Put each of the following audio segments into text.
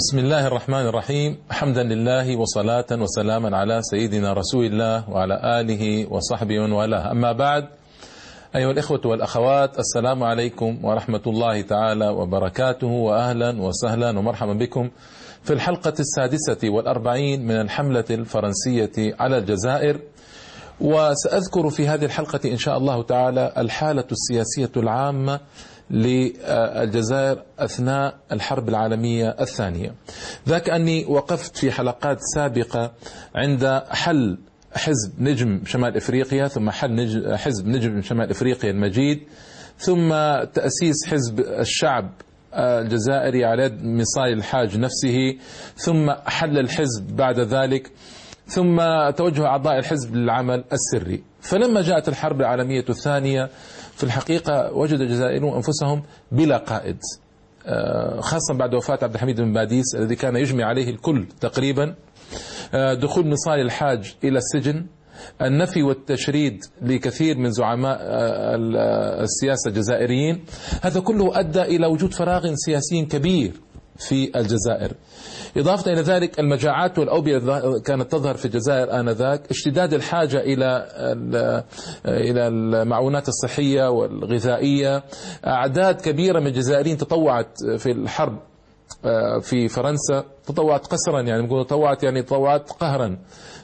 بسم الله الرحمن الرحيم حمدا لله وصلاة وسلاما على سيدنا رسول الله وعلى آله وصحبه والاه أما بعد أيها الإخوة والأخوات السلام عليكم ورحمة الله تعالى وبركاته وأهلا وسهلا ومرحبا بكم في الحلقة السادسة والأربعين من الحملة الفرنسية على الجزائر وسأذكر في هذه الحلقة إن شاء الله تعالى الحالة السياسية العامة للجزائر أثناء الحرب العالمية الثانية. ذاك أني وقفت في حلقات سابقة عند حل حزب نجم شمال إفريقيا ثم حل نجم حزب نجم شمال إفريقيا المجيد ثم تأسيس حزب الشعب الجزائري على يد مصاي الحاج نفسه ثم حل الحزب بعد ذلك ثم توجه أعضاء الحزب للعمل السري. فلما جاءت الحرب العالمية الثانية في الحقيقة وجد الجزائريون أنفسهم بلا قائد. خاصة بعد وفاة عبد الحميد بن باديس الذي كان يجمع عليه الكل تقريبا. دخول نصاي الحاج إلى السجن. النفي والتشريد لكثير من زعماء السياسة الجزائريين. هذا كله أدى إلى وجود فراغ سياسي كبير في الجزائر. إضافة إلى ذلك المجاعات والأوبئة كانت تظهر في الجزائر آنذاك اشتداد الحاجة إلى إلى المعونات الصحية والغذائية. أعداد كبيرة من الجزائريين تطوعت في الحرب في فرنسا تطوعت قسرا يعني تطوعت يعني تطوعت قهرا.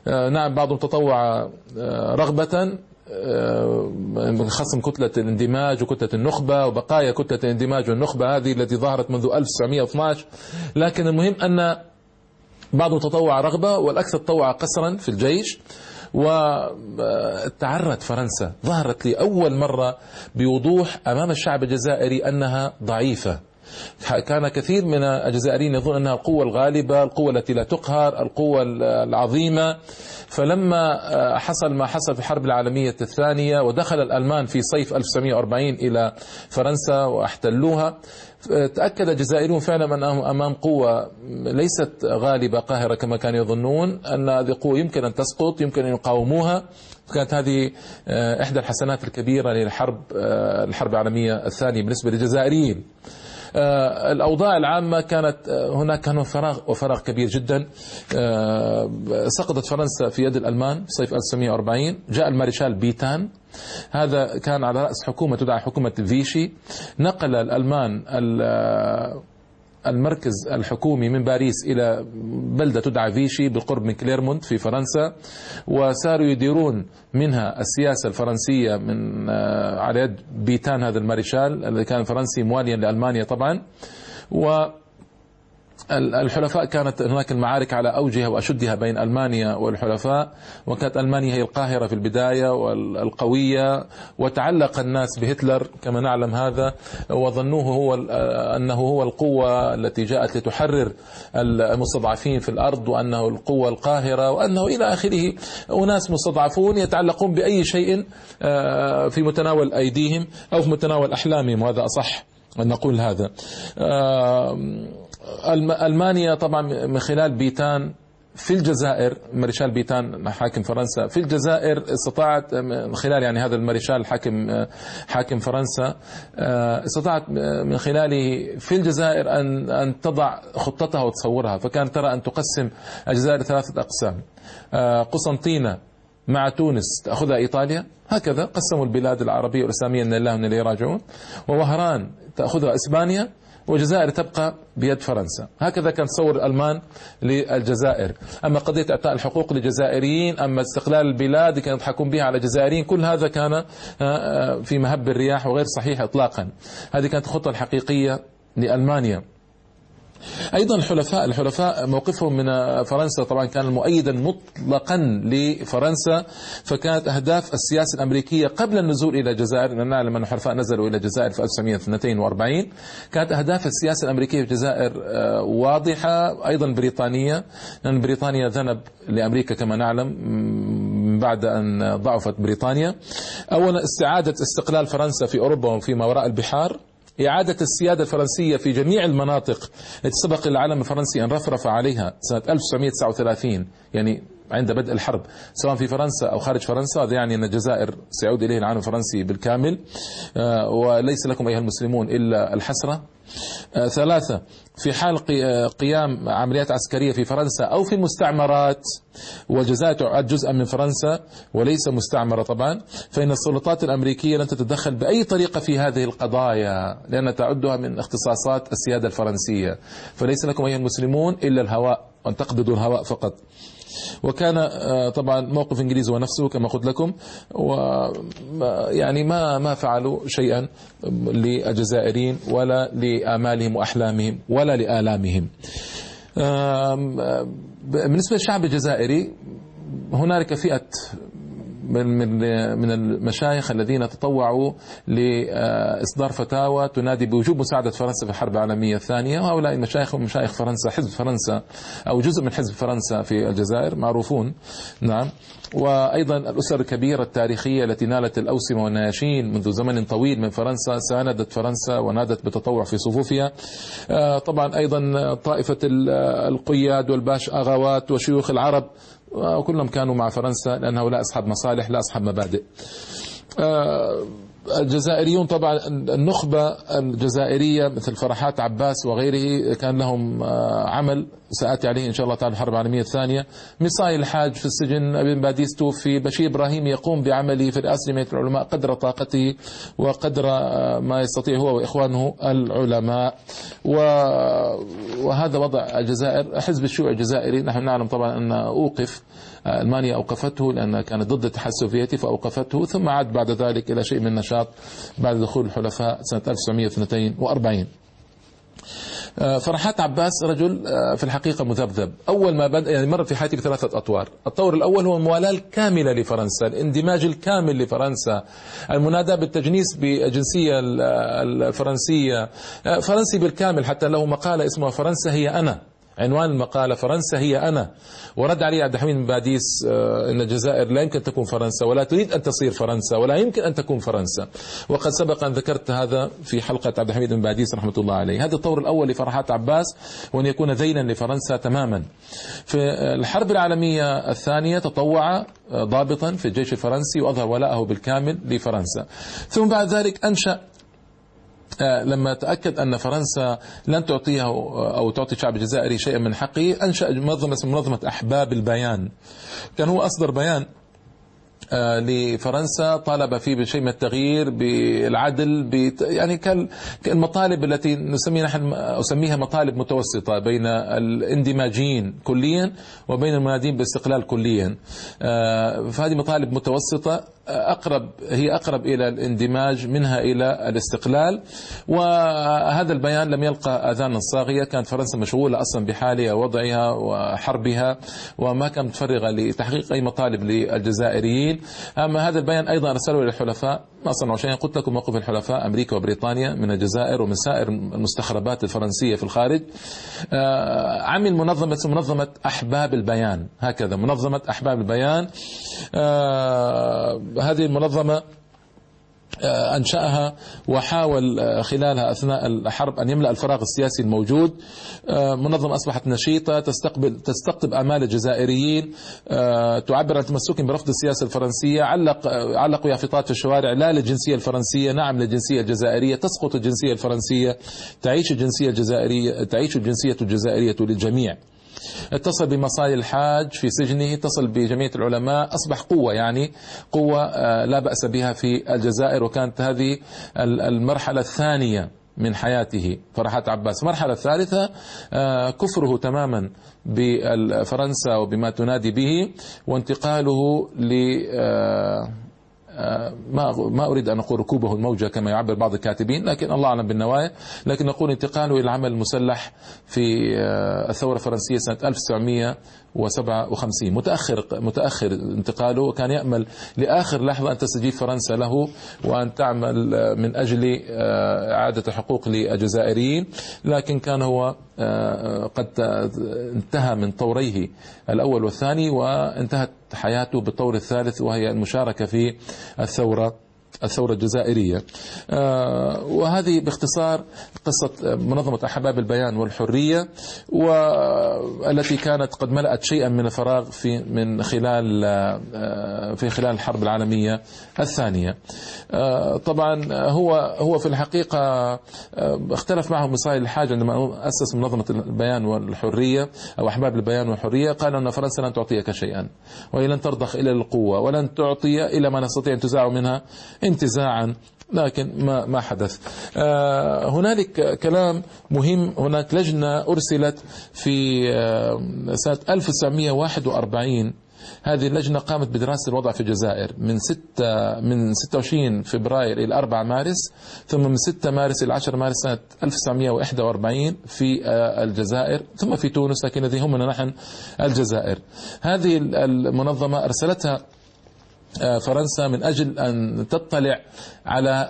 نعم بعضهم تطوع رغبة خصم كتلة الاندماج وكتلة النخبة وبقايا كتلة الاندماج والنخبة هذه التي ظهرت منذ 1912 لكن المهم أن بعضهم تطوع رغبة والأكثر تطوع قسرا في الجيش. وتعرت فرنسا ظهرت لأول مرة بوضوح أمام الشعب الجزائري أنها ضعيفة. كان كثير من الجزائريين يظن أنها القوة الغالبة، القوة التي لا تقهر، القوة العظيمة، فلما حصل ما حصل في الحرب العالمية الثانية ودخل الألمان في صيف 1940 إلى فرنسا واحتلوها تأكد الجزائريون فعلا أنهم أمام قوة ليست غالبة قاهرة كما كانوا يظنون أن هذه قوة يمكن أن تسقط يمكن أن يقاوموها. كانت هذه إحدى الحسنات الكبيرة للحرب الحرب العالمية الثانية بالنسبة للجزائريين. الأوضاع العامة كانت هناك كان فراغ وفراغ كبير جدا. سقطت فرنسا في يد الألمان صيف 1940 جاء المارشال بيتان. هذا كان على رأس حكومة تدعى حكومة فيشي. نقل الألمان المركز الحكومي من باريس إلى بلدة تدعى فيشي بالقرب من كليرمونت في فرنسا وصاروا يديرون منها السياسة الفرنسية من على يد بيتان هذا المارشال الذي كان فرنسي مواليا لألمانيا طبعا. و الحلفاء كانت هناك المعارك على أوجها وأشدها بين ألمانيا والحلفاء وكانت ألمانيا هي القاهرة في البداية والقويه وتعلق الناس بهتلر كما نعلم هذا وظنوه هو أنه هو القوة التي جاءت لتحرر المستضعفين في الأرض وأنه القوة القاهرة وأنه إلى آخره أناس مستضعفون يتعلقون بأي شيء في متناول أيديهم أو في متناول أحلامهم وهذا أصح أن نقول هذا. ألمانيا طبعا من خلال بيتان في الجزائر مارشال بيتان حاكم فرنسا في الجزائر استطاعت من خلال يعني هذا المارشال حاكم حاكم فرنسا استطاعت من خلاله في الجزائر أن أن تضع خطتها وتصورها فكانت ترى أن تقسم الجزائر ثلاثة أقسام. قسنطينة مع تونس تأخذها إيطاليا هكذا قسموا البلاد العربية والإسلامية إن الله من إليه راجعون. ووهران تأخذها إسبانيا والجزائر تبقى بيد فرنسا. هكذا كان تصور الألمان للجزائر. أما قضية إعطاء الحقوق للجزائريين أما استقلال البلاد كانوا يضحكون بها على الجزائريين كل هذا كان في مهب الرياح وغير صحيح إطلاقا. هذه كانت الخطة الحقيقية لألمانيا. أيضا الحلفاء الحلفاء موقفهم من فرنسا طبعا كان مؤيدا مطلقا لفرنسا فكانت أهداف السياسة الأمريكية قبل النزول إلى الجزائر نعلم أن الحلفاء نزلوا إلى الجزائر في 1942 كانت أهداف السياسة الأمريكية في الجزائر واضحة أيضا بريطانية لأن بريطانيا ذنب لأمريكا كما نعلم بعد أن ضعفت بريطانيا. اولا استعادة استقلال فرنسا في أوروبا وفيما وراء البحار. إعادة السيادة الفرنسية في جميع المناطق. التي سبق العالم الفرنسي أن رفرف عليها سنة 1939 يعني عند بدء الحرب سواء في فرنسا أو خارج فرنسا هذا يعني أن الجزائر سيعود إليه العالم الفرنسي بالكامل. آه، وليس لكم أيها المسلمون إلا الحسرة. آه، ثلاثة في حال قيام عمليات عسكرية في فرنسا أو في المستعمرات والجزائر تعد جزءا من فرنسا وليس مستعمرة طبعا فإن السلطات الأمريكية لن تتدخل بأي طريقة في هذه القضايا لأن تعدها من اختصاصات السيادة الفرنسية. فليس لكم أيها المسلمون إلا الهواء أن تقبضوا الهواء فقط. وكان آه، طبعا موقف إنجليزي ونفسه كما قلت لكم و يعني ما ما فعلوا شيئا للجزائريين ولا لامالهم وأحلامهم ولا لآلامهم. بالنسبة للشعب الجزائري هنالك فئة من من من المشايخ الذين تطوعوا لإصدار فتاوى تنادي بوجوب مساعدة فرنسا في الحرب العالمية الثانية. وهؤلاء المشايخ هم مشايخ فرنسا حزب فرنسا أو جزء من حزب فرنسا في الجزائر معروفون. نعم. وأيضا الأسر الكبيرة التاريخية التي نالت الأوسمة والنياشين منذ زمن طويل من فرنسا ساندت فرنسا ونادت بالتطوع في صفوفها. آه، طبعا أيضا طائفة القياد والباش أغاوات وشيوخ العرب وكلهم كانوا مع فرنسا لأن هؤلاء أصحاب مصالح لا أصحاب مبادئ. آه، الجزائريون طبعا النخبة الجزائرية مثل فرحات عباس وغيره كان لهم آه، عمل سآتي عليه إن شاء الله تعالى الحرب العالمية الثانية. مصاي الحاج في السجن أبن باديس توفي بشير إبراهيم يقوم بعمله في جمعية العلماء قدر طاقته وقدر آه، ما يستطيع هو وإخوانه العلماء. وهذا وضع الجزائر حزب الشيوعي الجزائري. نحن نعلم طبعا أن أوقف ألمانيا أوقفته لأنها كانت ضد الاتحاد السوفيتي فأوقفته ثم عاد بعد ذلك إلى شيء من النشاط بعد دخول الحلفاء سنة 1942 آه، فرحات عباس رجل آه، في الحقيقة مذبذب. أول ما بدأ يعني مر في حياتي بثلاثة أطوار. الطور الأول هو الموالاة الكاملة لفرنسا الاندماج الكامل لفرنسا المناداة بالتجنيس بالجنسية الفرنسية. آه، فرنسي بالكامل حتى له مقالة اسمها فرنسا هي أنا عنوان المقالة فرنسا هي أنا. ورد علي عبد الحميد بن باديس آه، أن الجزائر لا يمكن تكون فرنسا ولا تريد أن تصير فرنسا ولا يمكن أن تكون فرنسا. وقد سبق أن ذكرت هذا في حلقة عبد الحميد بن باديس رحمة الله عليه. هذا الطور الأول لفرحات عباس وأن يكون ذيلا لفرنسا تماما. في الحرب العالمية الثانية تطوع آه، ضابطا في الجيش الفرنسي وأظهر ولاءه بالكامل لفرنسا. ثم بعد ذلك أنشأ لما تأكد أن فرنسا لن تعطيه أو تعطي الشعب الجزائري شيئا من حقه أنشأ منظمة اسمها منظمة أحباب البيان. كان هو أصدر بيان آه، لفرنسا طالب فيه بشيء من التغيير بالعدل يعني كالمطالب التي نسميها نحن أسميها مطالب متوسطة بين الاندماجيين كليا وبين المنادين بالاستقلال كليا. آه، فهذه مطالب متوسطة. أقرب هي أقرب إلى الاندماج منها إلى الاستقلال. وهذا البيان لم يلقى آذانا صاغية كانت فرنسا مشغولة أصلا بحالها وضعها وحربها وما كانت متفرغة لتحقيق أي مطالب للجزائريين. أما هذا البيان أيضا أرسله للحلفاء ما صنعوا شيئا؟ قلت لكم موقف الحلفاء أمريكا وبريطانيا من الجزائر ومن سائر المستخربات الفرنسية في الخارج. آه، عمل منظمة منظمة أحباب البيان هكذا منظمة أحباب البيان. آه، هذه المنظمة آه، أنشأها وحاول آه، خلالها أثناء الحرب أن يملأ الفراغ السياسي الموجود. آه، منظمة أصبحت نشيطة تستقبل تستقطب آمال الجزائريين تعبر عن تمسكهم برفض السياسة الفرنسية علق علقوا يافطات في الشوارع لا للجنسية الفرنسية نعم للجنسية الجزائرية تسقط الجنسية الفرنسية تعيش الجنسية الجزائرية تعيش الجنسية الجزائرية للجميع. اتصل بمصاي الحاج في سجنه اتصل بجمعية العلماء أصبح قوة يعني قوة آه، لا بأس بها في الجزائر وكانت هذه المرحلة الثانية من حياته. فرحات عباس. المرحلة الثالثة آه، كفره تماما بفرنسا وبما تنادي به وانتقاله ل آه، ما ما أريد أن أقول ركوبه الموجة كما يعبر بعض الكاتبين لكن الله أعلم بالنوايا. لكن نقول انتقاله إلى العمل المسلح في آه، الثورة الفرنسية سنة 1900 وسبعة متأخر متأخر انتقاله. وكان يأمل لآخر لحظة أن تستجيب فرنسا له وأن تعمل من أجل آه، إعادة حقوق للجزائريين. لكن كان هو آه، قد انتهى من طوريه الأول والثاني وانتهت حياته بالطور الثالث وهي المشاركة في الثورة الثورة الجزائرية. آه، وهذه باختصار قصة منظمة أحباب البيان والحرية والتي كانت قد ملأت شيئا من الفراغ في من خلال آه، في خلال الحرب العالمية الثانية. آه، طبعا هو هو في الحقيقة اختلف معه مصالح الحاج عندما أسس منظمة البيان والحرية أو أحباب البيان والحرية قال أن فرنسا لن تعطيك شيئا وهي لن ترضخ إلى القوة ولن تعطي إلى ما نستطيع أن منها. انتزاعا لكن ما ما حدث. آه، هنالك كلام مهم. هناك لجنة أرسلت في آه، سنة 1941 هذه اللجنة قامت بدراسة الوضع في الجزائر من 6 من 26 فبراير إلى 4 مارس ثم من 6 مارس إلى 10 مارس سنة 1941 في آه، الجزائر ثم في تونس لكن الذي همنا نحن الجزائر. هذه المنظمة أرسلتها آه، فرنسا من أجل أن تطلع على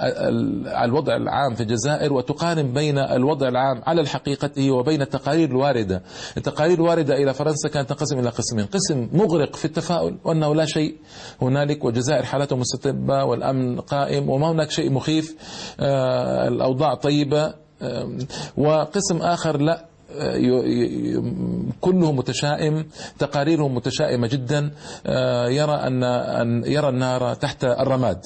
الوضع العام في الجزائر وتقارن بين الوضع العام على حقيقته وبين التقارير الواردة. التقارير الواردة إلى فرنسا كانت تنقسم إلى قسمين، قسم مغرق في التفاؤل وأنه لا شيء هنالك والجزائر حالته مستتبة والأمن قائم وما هناك شيء مخيف آه، الأوضاع طيبة وقسم آخر لا كله متشائم تقاريرهم متشائمة جدا آه، يرى أن يرى النار تحت الرماد.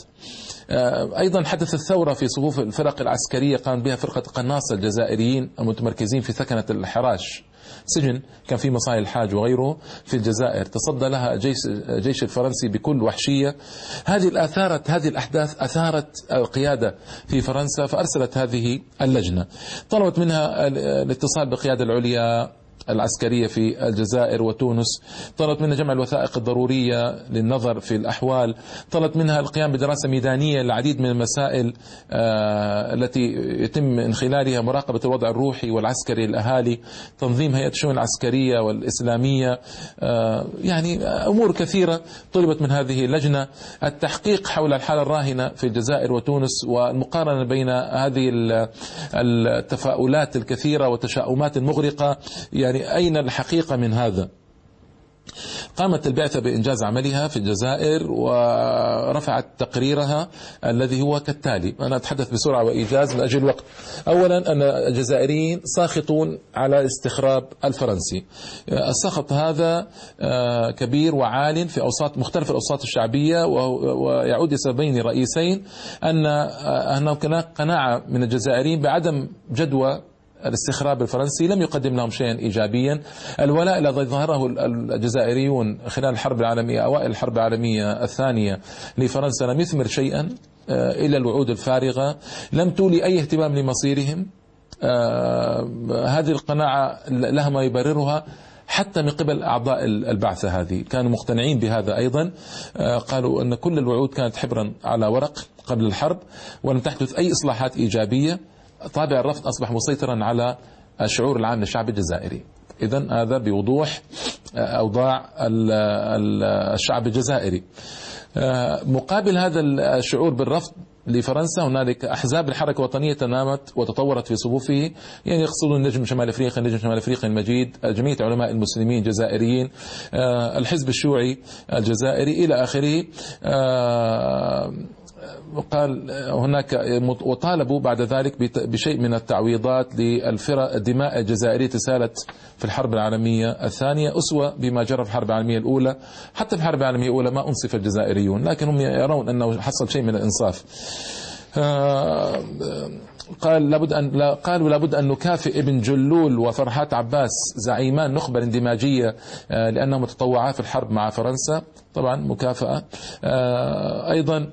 آه، أيضا حدثت ثورة في صفوف الفرق العسكرية قام بها فرقة قناصة الجزائريين المتمركزين في ثكنة الحراش. سجن كان في مصايل الحاج وغيره في الجزائر. تصدى لها جيش الجيش الفرنسي بكل وحشية. هذه الأثارت هذه الأحداث أثارت القيادة في فرنسا فأرسلت هذه اللجنة. طلبت منها الاتصال بالقيادة العليا العسكرية في الجزائر وتونس. طلبت منها جمع الوثائق الضرورية للنظر في الأحوال. طلبت منها القيام بدراسة ميدانية للعديد من المسائل آه، التي يتم من خلالها مراقبة الوضع الروحي والعسكري للأهالي تنظيم هيئة الشؤون العسكرية والإسلامية آه، يعني أمور كثيرة طلبت من هذه اللجنة. التحقيق حول الحالة الراهنة في الجزائر وتونس والمقارنة بين هذه التفاؤلات الكثيرة والتشاؤمات المغرقة يعني أين الحقيقة من هذا؟ قامت البعثة بإنجاز عملها في الجزائر ورفعت تقريرها الذي هو كالتالي. أنا أتحدث بسرعة وإيجاز من أجل الوقت أولا أن الجزائريين ساخطون على الاستخراب الفرنسي. السخط هذا آه، كبير وعال في أوساط مختلف الأوساط الشعبية ويعود لسببين رئيسين أن آه، هناك قناعة من الجزائريين بعدم جدوى الاستخراب الفرنسي لم يقدم لهم شيئا ايجابيا. الولاء الذي ظهره الجزائريون خلال الحرب العالمية أوائل الحرب العالمية الثانية لفرنسا لم يثمر شيئا آه، إلا الوعود الفارغة. لم تولي أي اهتمام لمصيرهم. آه، هذه القناعة لها ما يبررها حتى من قبل أعضاء البعثة هذه. كانوا مقتنعين بهذا أيضا. آه، قالوا أن كل الوعود كانت حبرا على ورق قبل الحرب ولم تحدث أي إصلاحات إيجابية. طابع الرفض أصبح مسيطرا على الشعور العام للشعب الجزائري. إذا هذا بوضوح آه، أوضاع الشعب الجزائري. آه، مقابل هذا الشعور بالرفض لفرنسا هنالك أحزاب الحركة الوطنية تنامت وتطورت في صفوفه. يعني يقصدون نجم شمال أفريقيا نجم شمال أفريقيا المجيد جمعيه علماء المسلمين الجزائريين آه، الحزب الشيوعي الجزائري إلى آخره. قال هناك وطالبوا بعد ذلك بشيء من التعويضات للفرق الدماء الجزائرية سالت في الحرب العالمية الثانية أسوة بما جرى في الحرب العالمية الأولى. حتى في الحرب العالمية الأولى ما أنصف الجزائريون لكن هم يرون أنه حصل شيء من الإنصاف. آه، قال لابد أن لا قالوا لابد أن نكافئ ابن جلول وفرحات عباس زعيمان نخبة اندماجية آه، لأنهم تطوعا في الحرب مع فرنسا. طبعا مكافأة. آه، أيضا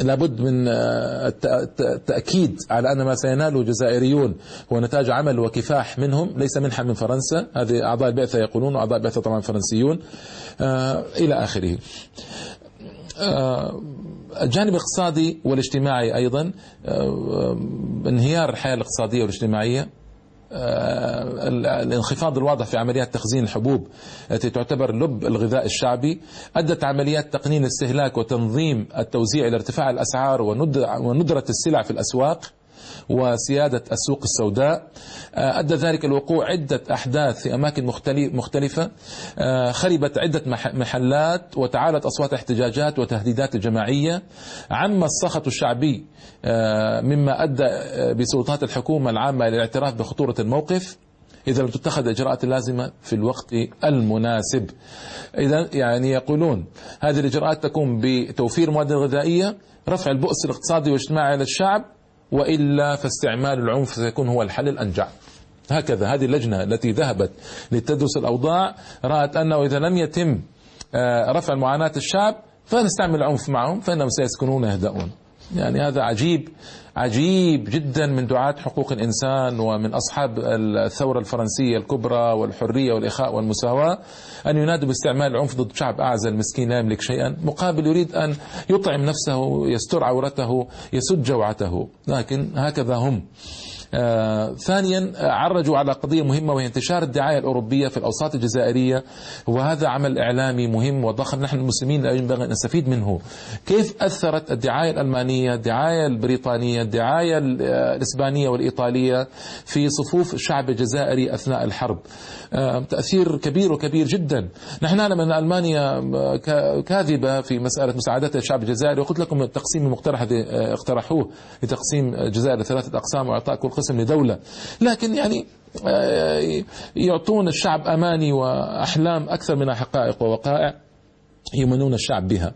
لابد من آه، التأكيد على أن ما سيناله الجزائريون هو نتاج عمل وكفاح منهم ليس منحا من فرنسا. هذه أعضاء البعثة يقولون وأعضاء البعثة طبعا فرنسيون. آه، إلى آخره. آه، الجانب الاقتصادي والاجتماعي أيضا. انهيار الحياة الاقتصادية والاجتماعية. الانخفاض الواضح في عمليات تخزين الحبوب التي تعتبر لب الغذاء الشعبي أدت عمليات تقنين الاستهلاك وتنظيم التوزيع إلى ارتفاع الأسعار وندرة السلع في الأسواق وسيادة السوق السوداء. أدى ذلك الوقوع عدة أحداث في أماكن مختلفة. خربت عدة محلات وتعالت أصوات احتجاجات وتهديدات الجماعية. عم السخط الشعبي مما أدى بسلطات الحكومة العامة إلى الاعتراف بخطورة الموقف. إذا لم تتخذ الإجراءات اللازمة في الوقت المناسب. إذا يعني يقولون هذه الإجراءات تكون بتوفير مواد غذائية رفع البؤس الاقتصادي والاجتماعي على الشعب وإلا فاستعمال العنف سيكون هو الحل الأنجع. هكذا هذه اللجنة التي ذهبت لتدرس الأوضاع رأت أنه إذا لم يتم آه، رفع معاناة الشعب فنستعمل العنف معهم فإنهم سيسكنون يهدؤون يعني هذا عجيب عجيب جدا من دعاة حقوق الإنسان ومن أصحاب الثورة الفرنسية الكبرى والحرية والإخاء والمساواة أن ينادوا باستعمال العنف ضد شعب أعزل مسكين لا يملك شيئا مقابل يريد أن يطعم نفسه يستر عورته يسد جوعته. لكن هكذا هم. ثانيا عرجوا على قضية مهمة وهي انتشار الدعاية الأوروبية في الأوساط الجزائرية وهذا عمل إعلامي مهم وضخم نحن المسلمين ينبغي أن نستفيد منه. كيف أثرت الدعاية الألمانية الدعاية البريطانية الدعاية الإسبانية والإيطالية في صفوف الشعب الجزائري أثناء الحرب؟ آه تأثير كبير وكبير جدا. نحن نعلم أن ألمانيا كاذبة في مسألة مساعدة الشعب الجزائري وقلت لكم التقسيم المقترح الذي اقترحوه لتقسيم الجزائر لثلاثة أقسام وإعطاء كل قسم لدولة. لكن يعني آه، يعطون الشعب أماني وأحلام أكثر من حقائق ووقائع. يمنون الشعب بها.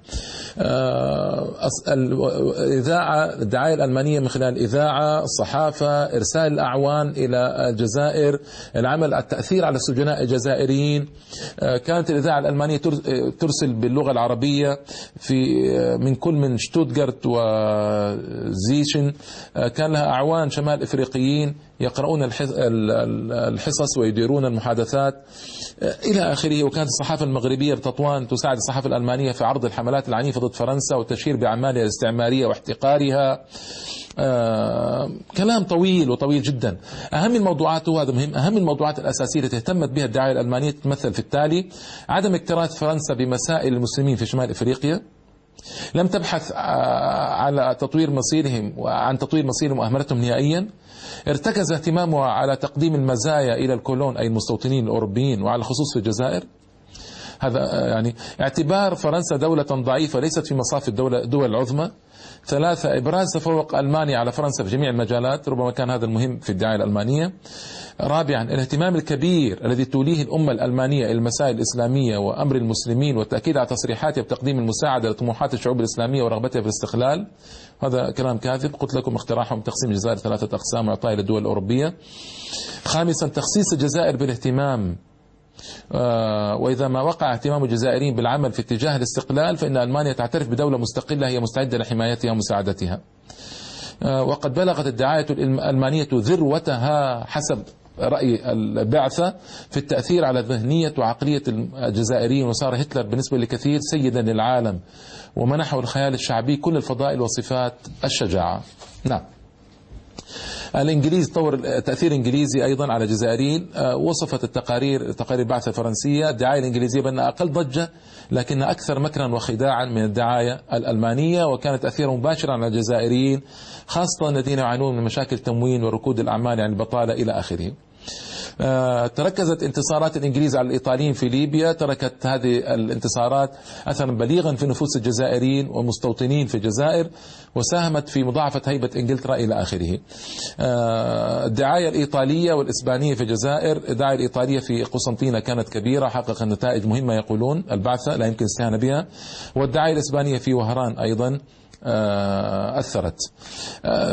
آه، الإذاعة الدعاية الألمانية من خلال الإذاعة الصحافة إرسال الأعوان إلى الجزائر العمل التأثير على السجناء الجزائريين. آه، كانت الإذاعة الألمانية ترسل باللغة العربية في آه، من كل من شتوتغارت وزيشن كان لها أعوان شمال إفريقيين يقرؤون الحصص ويديرون المحادثات. إلى آخره وكانت الصحافة المغربية بتطوان تساعد الصحافة الألمانية في عرض الحملات العنيفة ضد فرنسا والتشهير بأعمالها الاستعمارية واحتقارها. آه كلام طويل وطويل جدا. أهم الموضوعات وهذا مهم. أهم الموضوعات الأساسية التي اهتمت بها الدعاية الألمانية تتمثل في التالي عدم اكتراث فرنسا بمسائل المسلمين في شمال إفريقيا. لم تبحث آه، على تطوير مصيرهم وعن تطوير مصيرهم وأهملتهم نهائيا. ارتكز اهتمامها على تقديم المزايا إلى الكولون أي المستوطنين الأوروبيين وعلى الخصوص في الجزائر. هذا آه، يعني اعتبار فرنسا دولة ضعيفة ليست في مصاف الدولة الدول العظمى. ثلاثة إبراز تفوق ألمانيا على فرنسا في جميع المجالات ربما كان هذا المهم في الدعاية الألمانية. رابعا الاهتمام الكبير الذي توليه الأمة الألمانية إلى المسائل الإسلامية وأمر المسلمين والتأكيد على تصريحاتها بتقديم المساعدة لطموحات الشعوب الإسلامية ورغبتها في الاستقلال. هذا كلام كاذب. قلت لكم اقتراحهم تقسيم الجزائر ثلاثة أقسام وإعطائها للدول الأوروبية. خامسا تخصيص الجزائر بالاهتمام وإذا ما وقع اهتمام الجزائريين بالعمل في اتجاه الاستقلال فإن ألمانيا تعترف بدولة مستقلة هي مستعدة لحمايتها ومساعدتها. آه، وقد بلغت الدعاية الألمانية ذروتها حسب رأي البعثة في التأثير على ذهنية وعقلية الجزائريين وصار هتلر بالنسبة لكثير سيدا للعالم ومنحه الخيال الشعبي كل الفضائل وصفات الشجاعة. نعم. الإنجليز طور تأثير إنجليزي أيضا على الجزائريين آه، وصفت التقارير تقارير البعثه الفرنسيه الدعاية الإنجليزية بانها أقل ضجة لكن أكثر مكرا وخداعا من الدعاية الألمانية وكانت تاثيرا مباشرا على الجزائريين خاصة الذين يعانون من مشاكل تموين وركود الأعمال يعني البطالة إلى آخره. آه، تركزت انتصارات الإنجليز على الإيطاليين في ليبيا تركت هذه الانتصارات اثرا بليغا في نفوس الجزائريين والمستوطنين في الجزائر وساهمت في مضاعفة هيبة إنجلترا إلى آخره. آه، الدعاية الإيطالية والإسبانية في الجزائر، الدعاية الإيطالية في قسنطينة كانت كبيرة حققت نتائج مهمة يقولون البعثة لا يمكن الاستهانه بها والدعاية الإسبانية في وهران أيضا آه، أثرت.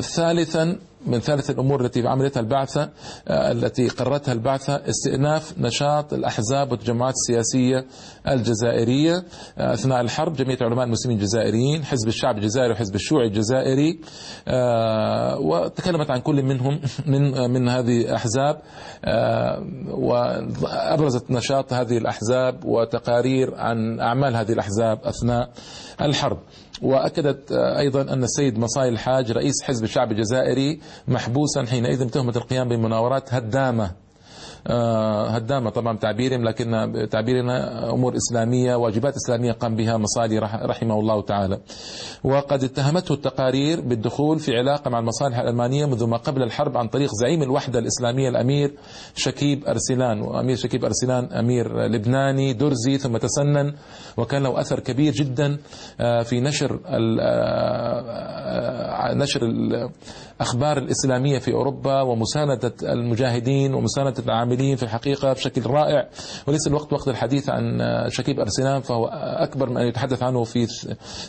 ثالثا من ثالث الأمور التي عملتها البعثة آه، التي قررتها البعثة استئناف نشاط الأحزاب والتجمعات السياسية الجزائرية. آه، أثناء الحرب جمعية علماء المسلمين الجزائريين حزب الشعب الجزائري وحزب الشيوعي الجزائري آه، وتكلمت عن كل منهم من من هذه الأحزاب وأبرزت نشاط هذه الأحزاب وتقارير عن أعمال هذه الأحزاب أثناء الحرب. وأكدت أيضا أن السيد مصاي الحاج رئيس حزب الشعب الجزائري محبوسا حينئذ بتهمة القيام بمناورات هدامة. هدامة. طبعا تعبيرهم لكن تعبيرنا أمور إسلامية واجبات إسلامية قام بها مصالي رحمه الله تعالى. وقد اتهمته التقارير بالدخول في علاقة مع المصالح الألمانية منذ ما قبل الحرب عن طريق زعيم الوحدة الإسلامية الأمير شكيب أرسلان. وأمير شكيب أرسلان أمير لبناني درزي ثم تسنن. وكان له أثر كبير جدا في نشر نشر الأخبار الإسلامية في أوروبا ومساندة المجاهدين ومساندة العاملين في الحقيقة بشكل رائع. وليس الوقت وقت الحديث عن شكيب أرسلان فهو أكبر من أن يتحدث عنه في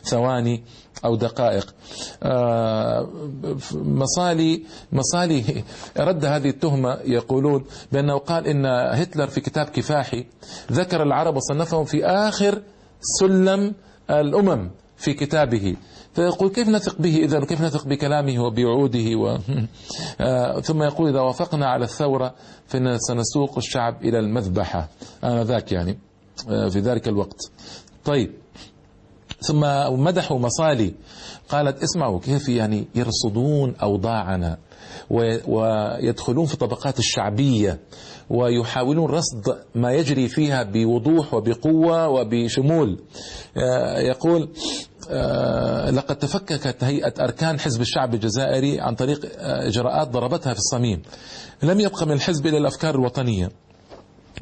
ثواني أو دقائق. مصالي مصالي رد هذه التهمة يقولون بأنه قال إن هتلر في كتاب كفاحي ذكر العرب وصنفهم في آخر سلم الأمم في كتابه. فيقول كيف نثق به إذا كيف نثق بكلامه وبوعوده و... ثم يقول إذا وافقنا على الثورة فإننا سنسوق الشعب إلى المذبحة. آنذاك يعني في ذلك الوقت. طيب. ثم مدحوا مصالي. قالت اسمعوا كيف يعني يرصدون أوضاعنا ويدخلون في الطبقات الشعبية ويحاولون رصد ما يجري فيها بوضوح وبقوة وبشمول. يقول لقد تفككت هيئة أركان حزب الشعب الجزائري عن طريق إجراءات ضربتها في الصميم. لم يبقى من الحزب إلا الأفكار الوطنية.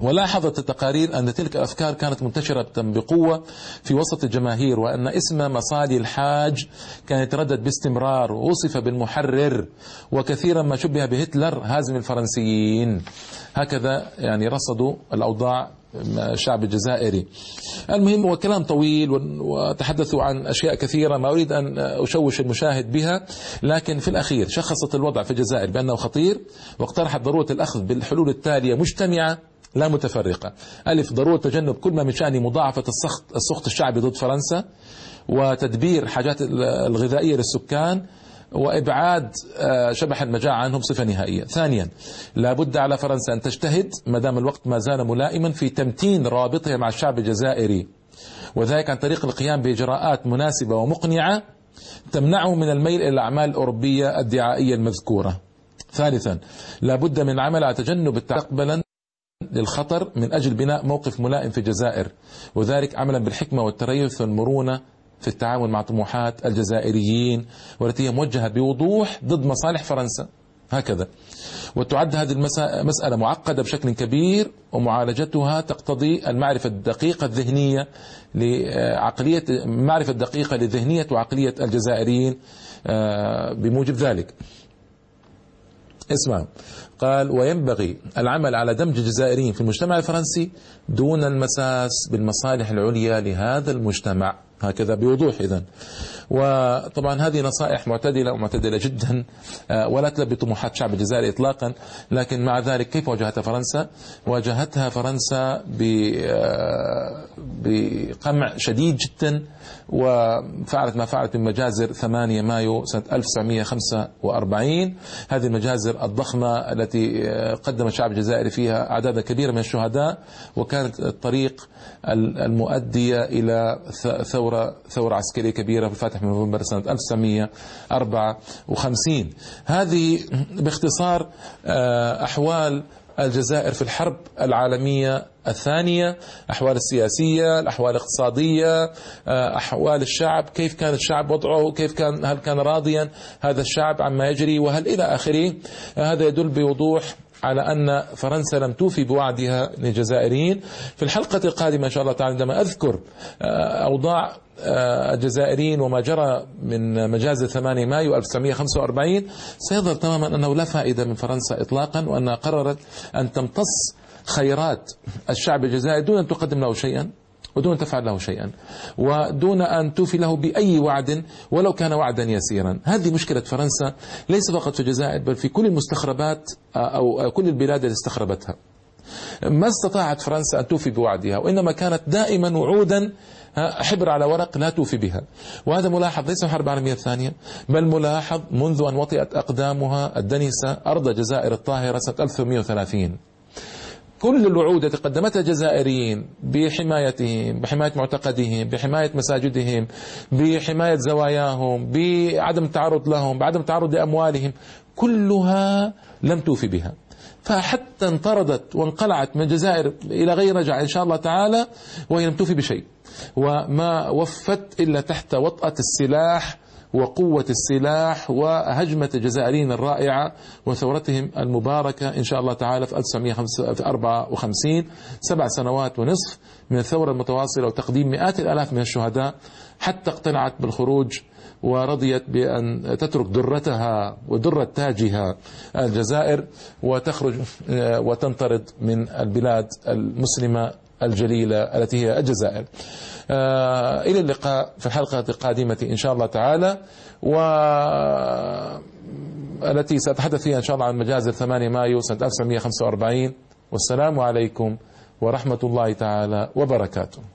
ولاحظت التقارير أن تلك الأفكار كانت منتشرة بقوة في وسط الجماهير وأن اسم مصالي الحاج كان يتردد باستمرار. ووصف بالمحرر وكثيرا ما شبه بهتلر هازم الفرنسيين. هكذا يعني رصدوا الأوضاع الشعب الجزائري. المهم هو كلام طويل وتحدثوا عن أشياء كثيرة ما أريد أن أشوش المشاهد بها لكن في الأخير شخصت الوضع في الجزائر بأنه خطير واقترحت ضرورة الأخذ بالحلول التالية مجتمعة لا متفرقة. ألف ضرورة تجنب كل ما من شأن مضاعفة السخط, السخط الشعبي ضد فرنسا وتدبير حاجات الغذائية للسكان وإبعاد شبح المجاعة عنهم صفة نهائية. ثانيا لابد على فرنسا أن تجتهد ما دام الوقت ما زال ملائما في تمتين روابطها مع الشعب الجزائري وذلك عن طريق القيام بإجراءات مناسبة ومقنعة تمنعه من الميل إلى الأعمال الأوروبية الدعائية المذكورة. ثالثا لابد من العمل على تجنب التقبلا للخطر من أجل بناء موقف ملائم في الجزائر وذلك عملا بالحكمة والتريث والمرونة في التعامل مع طموحات الجزائريين والتي هي موجهة بوضوح ضد مصالح فرنسا. هكذا. وتعد هذه المسألة معقدة بشكل كبير ومعالجتها تقتضي المعرفة الدقيقة الذهنية لعقلية معرفة دقيقة لذهنية وعقلية الجزائريين بموجب ذلك. اسمع قال وينبغي العمل على دمج الجزائريين في المجتمع الفرنسي دون المساس بالمصالح العليا لهذا المجتمع. هكذا بوضوح إذا وطبعا هذه نصائح معتدلة ومعتدلة جدا. ولا تلبي طموحات الشعب الجزائري إطلاقا. لكن مع ذلك كيف واجهتها فرنسا؟ واجهتها فرنسا بقمع شديد جدا. وفعلت ما فعلت من مجازر 8 مايو سنة 1945 هذه المجازر الضخمة التي قدم الشعب الجزائري فيها أعدادا كبيرة من الشهداء. وكانت الطريق المؤدية إلى ثورة ثورة عسكرية كبيرة في الفاتح من نوفمبر سنة 1954 هذه باختصار أحوال الجزائر في الحرب العالمية الثانية أحوال السياسية الأحوال الاقتصادية أحوال الشعب كيف كان الشعب وضعه كيف كان هل كان راضيا هذا الشعب عما يجري وهل إلى آخره؟ هذا يدل بوضوح على أن فرنسا لم توفي بوعدها للجزائريين. في الحلقة القادمة إن شاء الله تعالى عندما أذكر أوضاع الجزائريين وما جرى من مجازر 8 مايو 1945 سيظهر تماما أنه لا فائدة من فرنسا إطلاقا وأنها قررت أن تمتص خيرات الشعب الجزائري دون أن تقدم له شيئا. ودون أن تفعل له شيئا. ودون أن توفي له بأي وعد ولو كان وعدا يسيرا. هذه مشكلة فرنسا ليس فقط في الجزائر بل في كل المستخربات أو كل البلاد التي استخربتها. ما استطاعت فرنسا أن توفي بوعدها وإنما كانت دائما وعودا حبر على ورق لا توفي بها. وهذا ملاحظ ليس الحرب العالمية الثانية بل ملاحظ منذ أن وطئت أقدامها الدنسة أرض جزائر الطاهرة سنة 1830 كل الوعود التي قدمتها الجزائريين بحمايتهم بحماية معتقدهم بحماية مساجدهم بحماية زواياهم بعدم التعرض لهم بعدم التعرض لأموالهم كلها لم توفي بها. فحتى انطردت وانقلعت من الجزائر إلى غير رجع إن شاء الله تعالى وهي لم توفي بشيء. وما وفت إلا تحت وطأة السلاح وقوة السلاح وهجمة الجزائريين الرائعة وثورتهم المباركة إن شاء الله تعالى في 1954 سبع سنوات ونصف من الثورة المتواصلة وتقديم مئات الآلاف من الشهداء حتى اقتنعت بالخروج ورضيت بأن تترك درتها ودرة تاجها الجزائر وتخرج وتنطرد من البلاد المسلمة الجليلة التي هي الجزائر. آه، إلى اللقاء في الحلقة القادمة إن شاء الله تعالى و التي سأتحدث فيها إن شاء الله عن مجازر 8 مايو سنة 1945 والسلام عليكم ورحمة الله تعالى وبركاته.